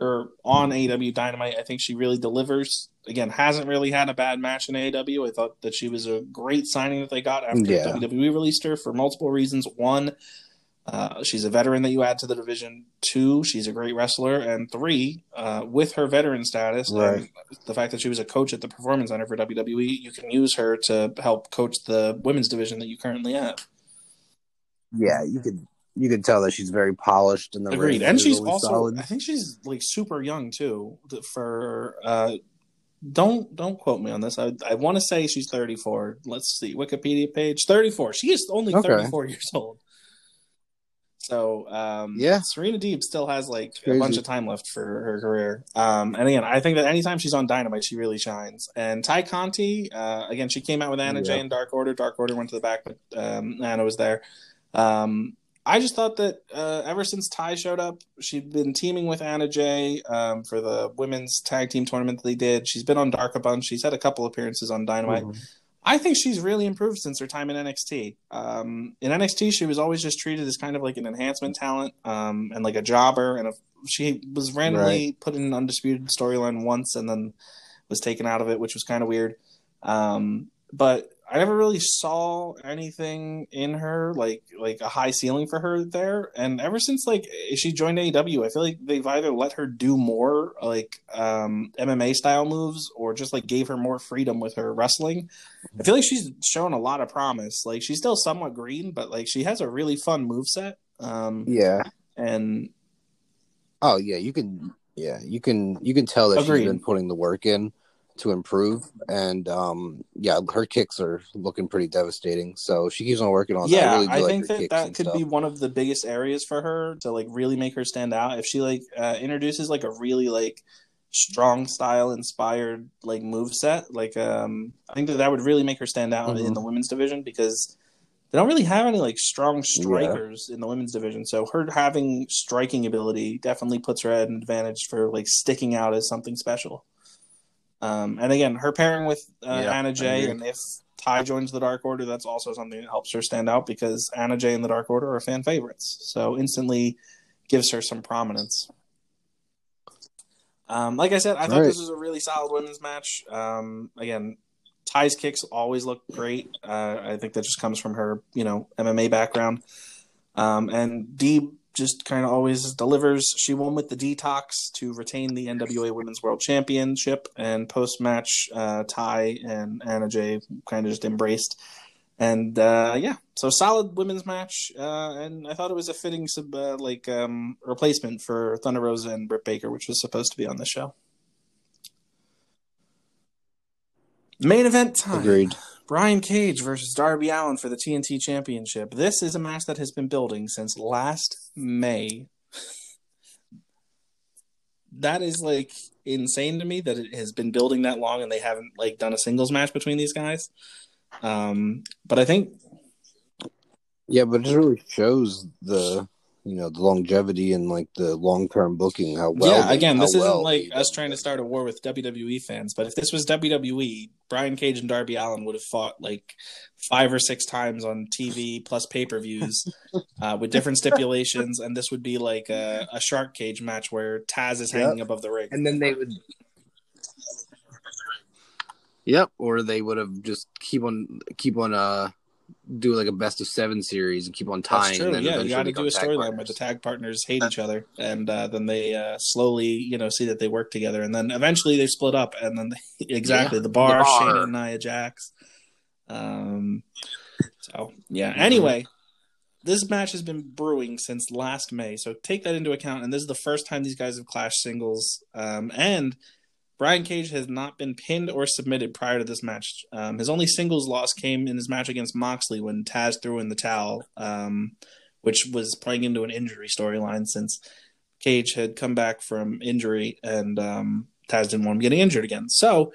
or on AEW Dynamite, I think she really delivers. Again, hasn't really had a bad match in AEW. I thought that she was a great signing that they got after Yeah. WWE released her for multiple reasons. One, uh, she's a veteran that you add to the division. Two, she's a great wrestler. And three, uh, with her veteran status Right. and the fact that she was a coach at the Performance Center for WWE, you can use her to help coach the women's division that you currently have. Yeah, you could you could tell that she's very polished in the Agreed. ring. And she's also solid. I think she's like super young too. For uh don't don't quote me on this. I I want to say she's 34. Let's see. Wikipedia page 34. She is only Okay. 34 years old. So, um Yeah. Serena Deeb still has like a bunch of time left for her career. Um and again, I think that anytime she's on Dynamite, she really shines. And Tay Conti, uh again, she came out with Anna Yeah. Jay in Dark Order. Dark Order went to the back, but um Anna was there. Um I just thought that uh, ever since Tay showed up, she'd been teaming with Anna Jay um, for the women's tag team tournament that they did. She's been on Dark a bunch. She's had a couple appearances on Dynamite. Mhm. I think she's really improved since her time in NXT. Um, in NXT, she was always just treated as kind of like an enhancement talent um, and like a jobber. And a, she was randomly put in an undisputed storyline once and then was taken out of it, which was kind of weird. Um, but I never really saw anything in her like like a high ceiling for her there. And ever since like she joined AEW, I feel like they've either let her do more like um, MMA style moves or just like gave her more freedom with her wrestling. I feel like she's shown a lot of promise. Like she's still somewhat green, but like she has a really fun move set. Um, Yeah. and Oh yeah, you can. Yeah, you can. You can tell that Agreed. she's been putting the work in to improve, and um, yeah, her kicks are looking pretty devastating. So she keeps on working on. that. yeah, really I like think that that could stuff. be one of the biggest areas for her to like really make her stand out. If she like uh, introduces like a really like strong style inspired like move set, like um, I think that that would really make her stand out Mhm. in the women's division because they don't really have any like strong strikers in the women's division. So her having striking ability definitely puts her at an advantage for like sticking out as something special. Um, and again, her pairing with uh, Yeah, Anna Jay, and if Tay joins the Dark Order, that's also something that helps her stand out because Anna Jay and the Dark Order are fan favorites. So instantly gives her some prominence. Um, like I said, I thought Right. this was a really solid women's match. Um, again, Tay's kicks always look great. Uh, I think that just comes from her, you know, MMA background. Um, and Deeb just kind of always delivers. She won with the detox to retain the NWA Women's World Championship, and post match, uh, Tay and Anna Jay kind of just embraced. And uh, yeah, so solid women's match, uh, and I thought it was a fitting sub, uh, like um, replacement for Thunder Rosa and Britt Baker, which was supposed to be on the show. Main event time. Agreed. Brian Cage versus Darby Allin for the TNT Championship. This is a match that has been building since last May. that is like insane to me that it has been building that long and they haven't like done a singles match between these guys. Um, but I think Yeah, but it really shows the you know the longevity and like the long term booking. How well. yeah, again, how this isn't well like us trying to start a war with WWE fans, but if this was WWE, Brian Cage and Darby Allin would have fought like five or six times on TV plus pay per views uh, with different stipulations, and this would be like a, a shark cage match where Taz is hanging above the ring. and then they would. Yep, or they would have just keep on keep on uh do like a best of seven series and keep on tying. That's true. and then Yeah, you got to do a storyline where the tag partners hate each other, and uh, then they uh, slowly, you know, see that they work together, and then eventually they split up, and then they, exactly Yeah, the bar, the bar. Shayna and Nia Jax. Um. So yeah. Anyway, this match has been brewing since last May, so take that into account. And this is the first time these guys have clashed singles. Um, and Brian Cage has not been pinned or submitted prior to this match. Um, his only singles loss came in his match against Moxley when Taz threw in the towel. Um, which was playing into an injury storyline since Cage had come back from injury and um, Taz didn't want him getting injured again. So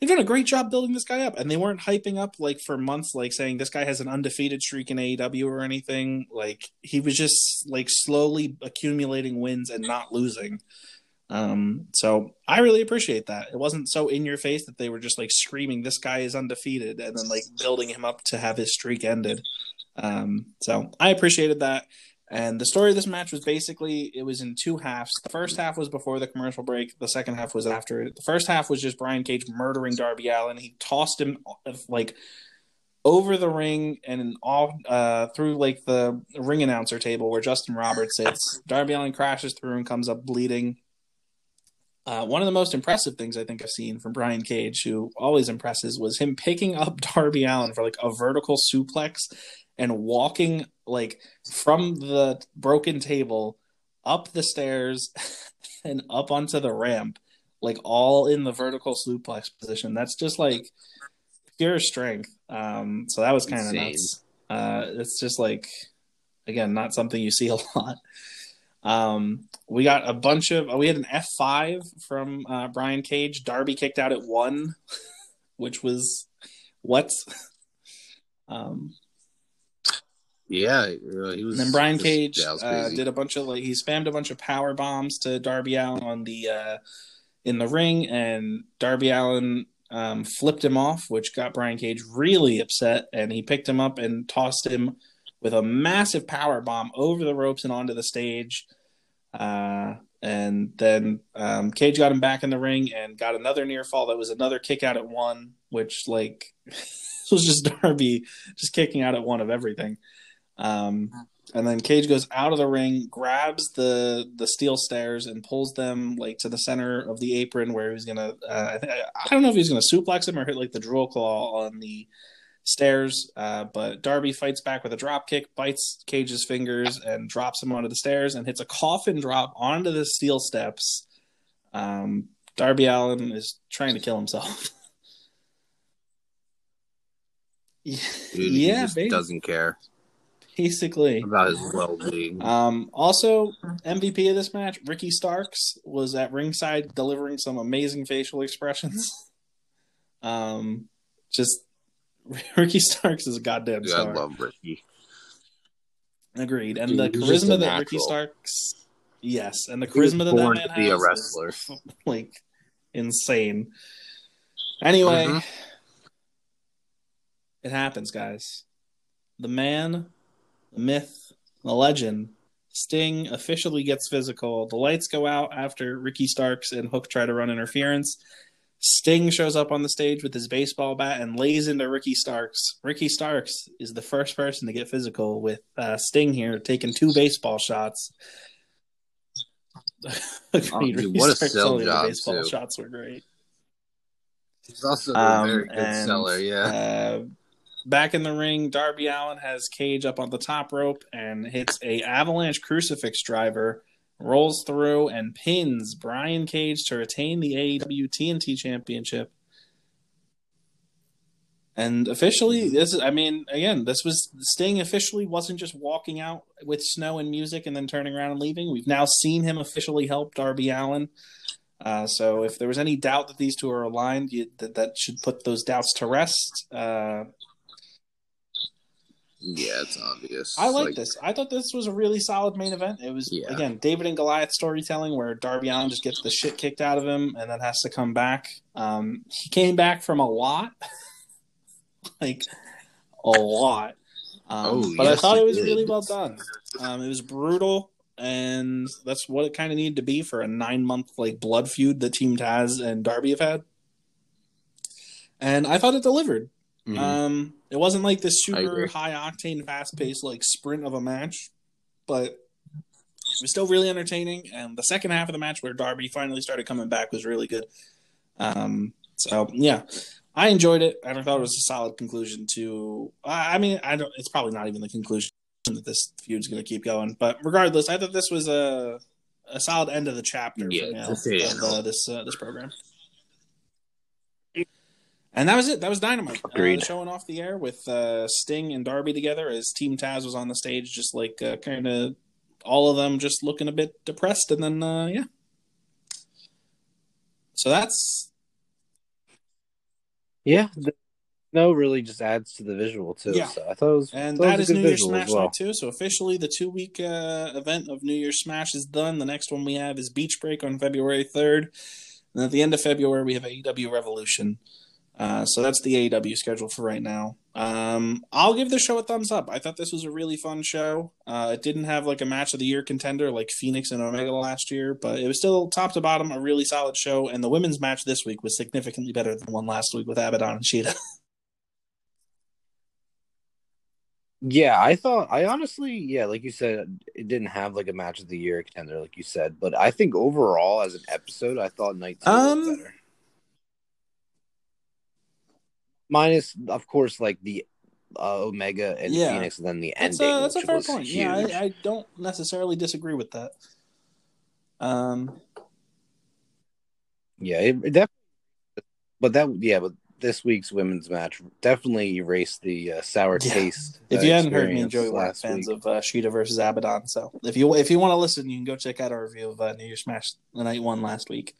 they've done a great job building this guy up, and they weren't hyping up like for months, like saying this guy has an undefeated streak in AEW or anything. Like he was just like slowly accumulating wins and not losing. Um, so I really appreciate that. It wasn't so in your face that they were just like screaming, "This guy is undefeated," and then like building him up to have his streak ended. Um, so I appreciated that. And the story of this match was basically it was in two halves. The first half was before the commercial break. The second half was after it. The first half was just Brian Cage murdering Darby Allin. He tossed him like over the ring and off uh, through like the ring announcer table where Justin Roberts sits. Darby Allin crashes through and comes up bleeding. Uh, one of the most impressive things I think I've seen from Brian Cage, who always impresses, was him picking up Darby Allin for like a vertical suplex and walking like from the broken table up the stairs and up onto the ramp, like all in the vertical suplex position. That's just like pure strength. Um, so that was kind of nuts. Uh, it's just like, again, not something you see a lot. Um, we got a bunch of. We had an F five from uh, Brian Cage. Darby kicked out at one, which was what. Um, yeah, he was. and then Brian Cage uh, did a bunch of like he spammed a bunch of power bombs to Darby Allin on the uh, in the ring, and Darby Allin um, flipped him off, which got Brian Cage really upset, and he picked him up and tossed him with a massive power bomb over the ropes and onto the stage. Uh, and then um, Cage got him back in the ring and got another near fall that was another kick out at one, which like was just Darby just kicking out at one of everything. Um, and then Cage goes out of the ring, grabs the the steel stairs, and pulls them like to the center of the apron where he's gonna. Uh, I, th- I don't know if he's gonna suplex him or hit like the drill claw on the stairs. Uh, but Darby fights back with a drop kick, bites Cage's fingers, and drops him onto the stairs, and hits a coffin drop onto the steel steps. Um, Darby Allin is trying to kill himself. Dude, yeah, he just doesn't care basically. about his well-being. Um, also, MVP of this match, Ricky Starks was at ringside delivering some amazing facial expressions. Um, just Ricky Starks is a goddamn Dude, I love Ricky. Agreed, and Dude, the he's just a charisma that Ricky. Starks, yes, and the charisma that that man to be a has is, wrestler. like insane. Anyway, Mhm. it happens, guys. The man, the myth, the legend, Sting officially gets physical. The lights go out after Ricky Starks and Hook try to run interference. Sting shows up on the stage with his baseball bat and lays into Ricky Starks. Ricky Starks is the first person to get physical with uh, Sting here, taking two baseball shots. Oh, dude, what a sell job, baseball too. shots were great. He's also a Um, very good and, seller. Yeah. Uh, back in the ring, Darby Allin has Cage up on the top rope and hits a avalanche crucifix driver, rolls through and pins Brian Cage to retain the AEW TNT Championship. And officially, this is, I mean, again, this was Sting officially wasn't just walking out with snow and music and then turning around and leaving. We've now seen him officially help Darby Allin. Uh, so if there was any doubt that these two are aligned, you, that, that should put those doubts to rest. Uh, yeah, it's obvious. I like, this. I thought this was a really solid main event. It was Yeah. again David and Goliath storytelling, where Darby Allin just gets the shit kicked out of him and then has to come back. Um, he came back from a lot, like a lot. Um, Oh, but I thought it was did. really well done. Um, it was brutal, and that's what it kind of needed to be for a nine month like blood feud that Team Taz and Darby have had. And I thought it delivered. Mhm. Um, it wasn't like this super high octane, fast paced like sprint of a match, but it was still really entertaining. And the second half of the match, where Darby finally started coming back, was really good. Um, so yeah, I enjoyed it, and I thought it was a solid conclusion to. I mean, I don't. It's probably not even the conclusion that this feud's going to keep going, but regardless, I thought this was a a solid end of the chapter Yeah, for now of uh, this uh, this program. And that was it. That was Dynamite. Uh, showing off the air with uh, Sting and Darby together as Team Taz was on the stage, just like uh, kind of all of them just looking a bit depressed. And then, uh, yeah. So that's Yeah, the no really just adds to the visual Two. Yeah. So I thought it was And thought that was is a good New Year's Smash well. Night too. So officially, the two week uh, event of New Year's Smash is done. The next one we have is Beach Break on February third, and at the end of February we have AEW Revolution. Uh, so that's the AEW schedule for right now. Um, I'll give the show a thumbs up. I thought this was a really fun show. Uh, it didn't have like a match of the year contender like Fenix and Omega last year, but it was still top to bottom a really solid show. And the women's match this week was significantly better than one last week with Abaddon and Shida. Yeah, I thought I honestly, yeah, like you said, it didn't have like a match of the year contender, like you said, but I think overall as an episode, I thought night two Um, was better. Minus, of course, like the uh, Omega and Yeah. Fenix, and then the ending. That's a, that's a fair point. Huge. Yeah, I, I don't necessarily disagree with that. Um, yeah, it, it definitely. But that, yeah, but this week's women's match definitely erased the uh, sour Yeah. taste. if you hadn't heard me and Joey were last fans week. of uh, Shida versus Abaddon, so if you if you want to listen, you can go check out our review of uh, New Year's Smash the night one last week.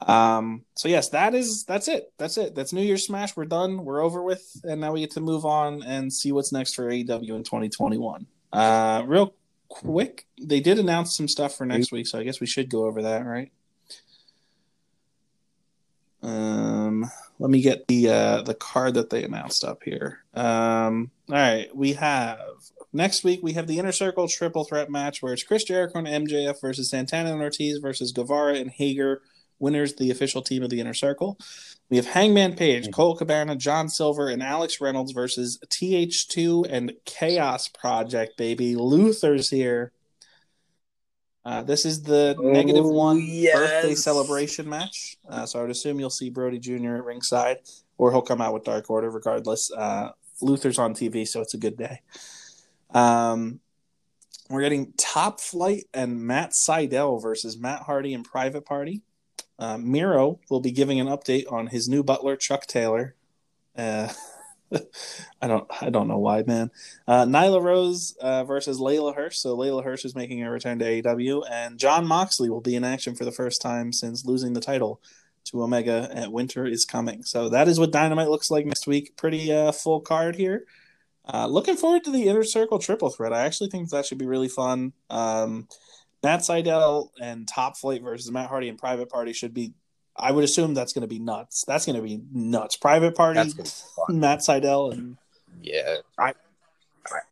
Um, so yes, that is that's it. That's it. That's New Year's Smash. We're done. We're over with, and now we get to move on and see what's next for AEW in 2021. Uh, real quick, they did announce some stuff for next week, so I guess we should go over that, right? Um, let me get the uh, the card that they announced up here. Um, all right, we have next week we have the Inner Circle Triple Threat match where it's Chris Jericho and MJF versus Santana and Ortiz versus Guevara and Hager. Winners the official team of the Inner Circle. We have Hangman Page, Colt Cabana, John Silver, and Alex Reynolds versus TH2 and Chaos Project. Baby, Luther's here. Uh, this is the negative one birthday celebration match. Uh, so I would assume you'll see Brodie Jr. at ringside, or he'll come out with Dark Order regardless. Uh, Luther's on TV, so it's a good day. Um, we're getting Top Flight and Matt Sydal versus Matt Hardy and Private Party. Uh, Miro will be giving an update on his new butler, Chuck Taylor. Uh, I don't, I don't know why, man. Uh, Nyla Rose uh, versus Leyla Hirsch. So Leyla Hirsch is making a return to AEW, and Jon Moxley will be in action for the first time since losing the title to Omega at Winter is Coming. So that is what Dynamite looks like next week. Pretty uh, full card here. Uh, looking forward to the Inner Circle Triple Threat. I actually think that should be really fun. Um, Matt Sydal and Top Flight versus Matt Hardy and Private Party should be. I would assume that's going to be nuts. That's going to be nuts. Private Party, That's gonna be fun. Matt Sydal, and Yeah, I,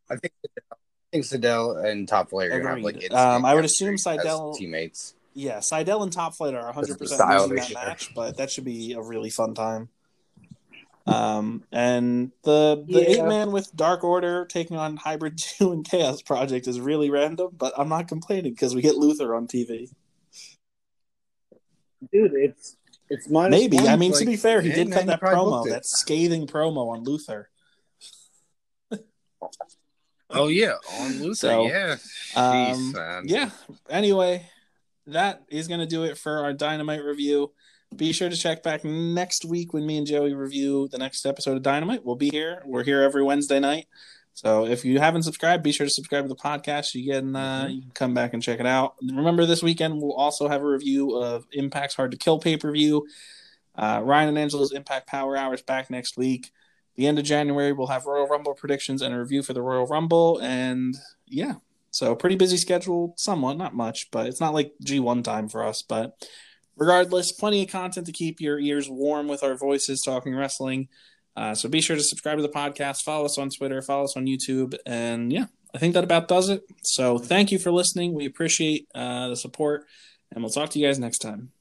I, think I think Sydal and Top Flight are gonna like Um, I would assume as Sydal- teammates. Yeah, Sydal and Top Flight are 100 percent losing that match, but that should be a really fun time. Um, and the the Yeah. eight man with Dark Order taking on Hybrid Two and Chaos Project is really random, but I'm not complaining because we get Luther on TV. Dude, it's it's minus Maybe one, I mean to be fair, he did cut that promo, that scathing promo on Luther. Oh yeah, on Luther. So, yeah, Um, Jeez, man. yeah. Anyway, that is going to do it for our Dynamite review. Be sure to check back next week when me and Joey review the next episode of Dynamite. We'll be here. We're here every Wednesday night. So if you haven't subscribed, be sure to subscribe to the podcast. You can uh, you can come back and check it out. Remember, this weekend we'll also have a review of Impact's Hard to Kill pay per view. Uh, Ryan and Angela's Impact Power Hours back next week. The end of January we'll have Royal Rumble predictions and a review for the Royal Rumble. And yeah, so pretty busy schedule, somewhat, not much, but it's not like G1 time for us. But regardless, plenty of content to keep your ears warm with our voices talking wrestling. Uh, so be sure to subscribe to the podcast, follow us on Twitter, follow us on YouTube, and yeah, I think that about does it. So thank you for listening. We appreciate uh, the support, and we'll talk to you guys next time.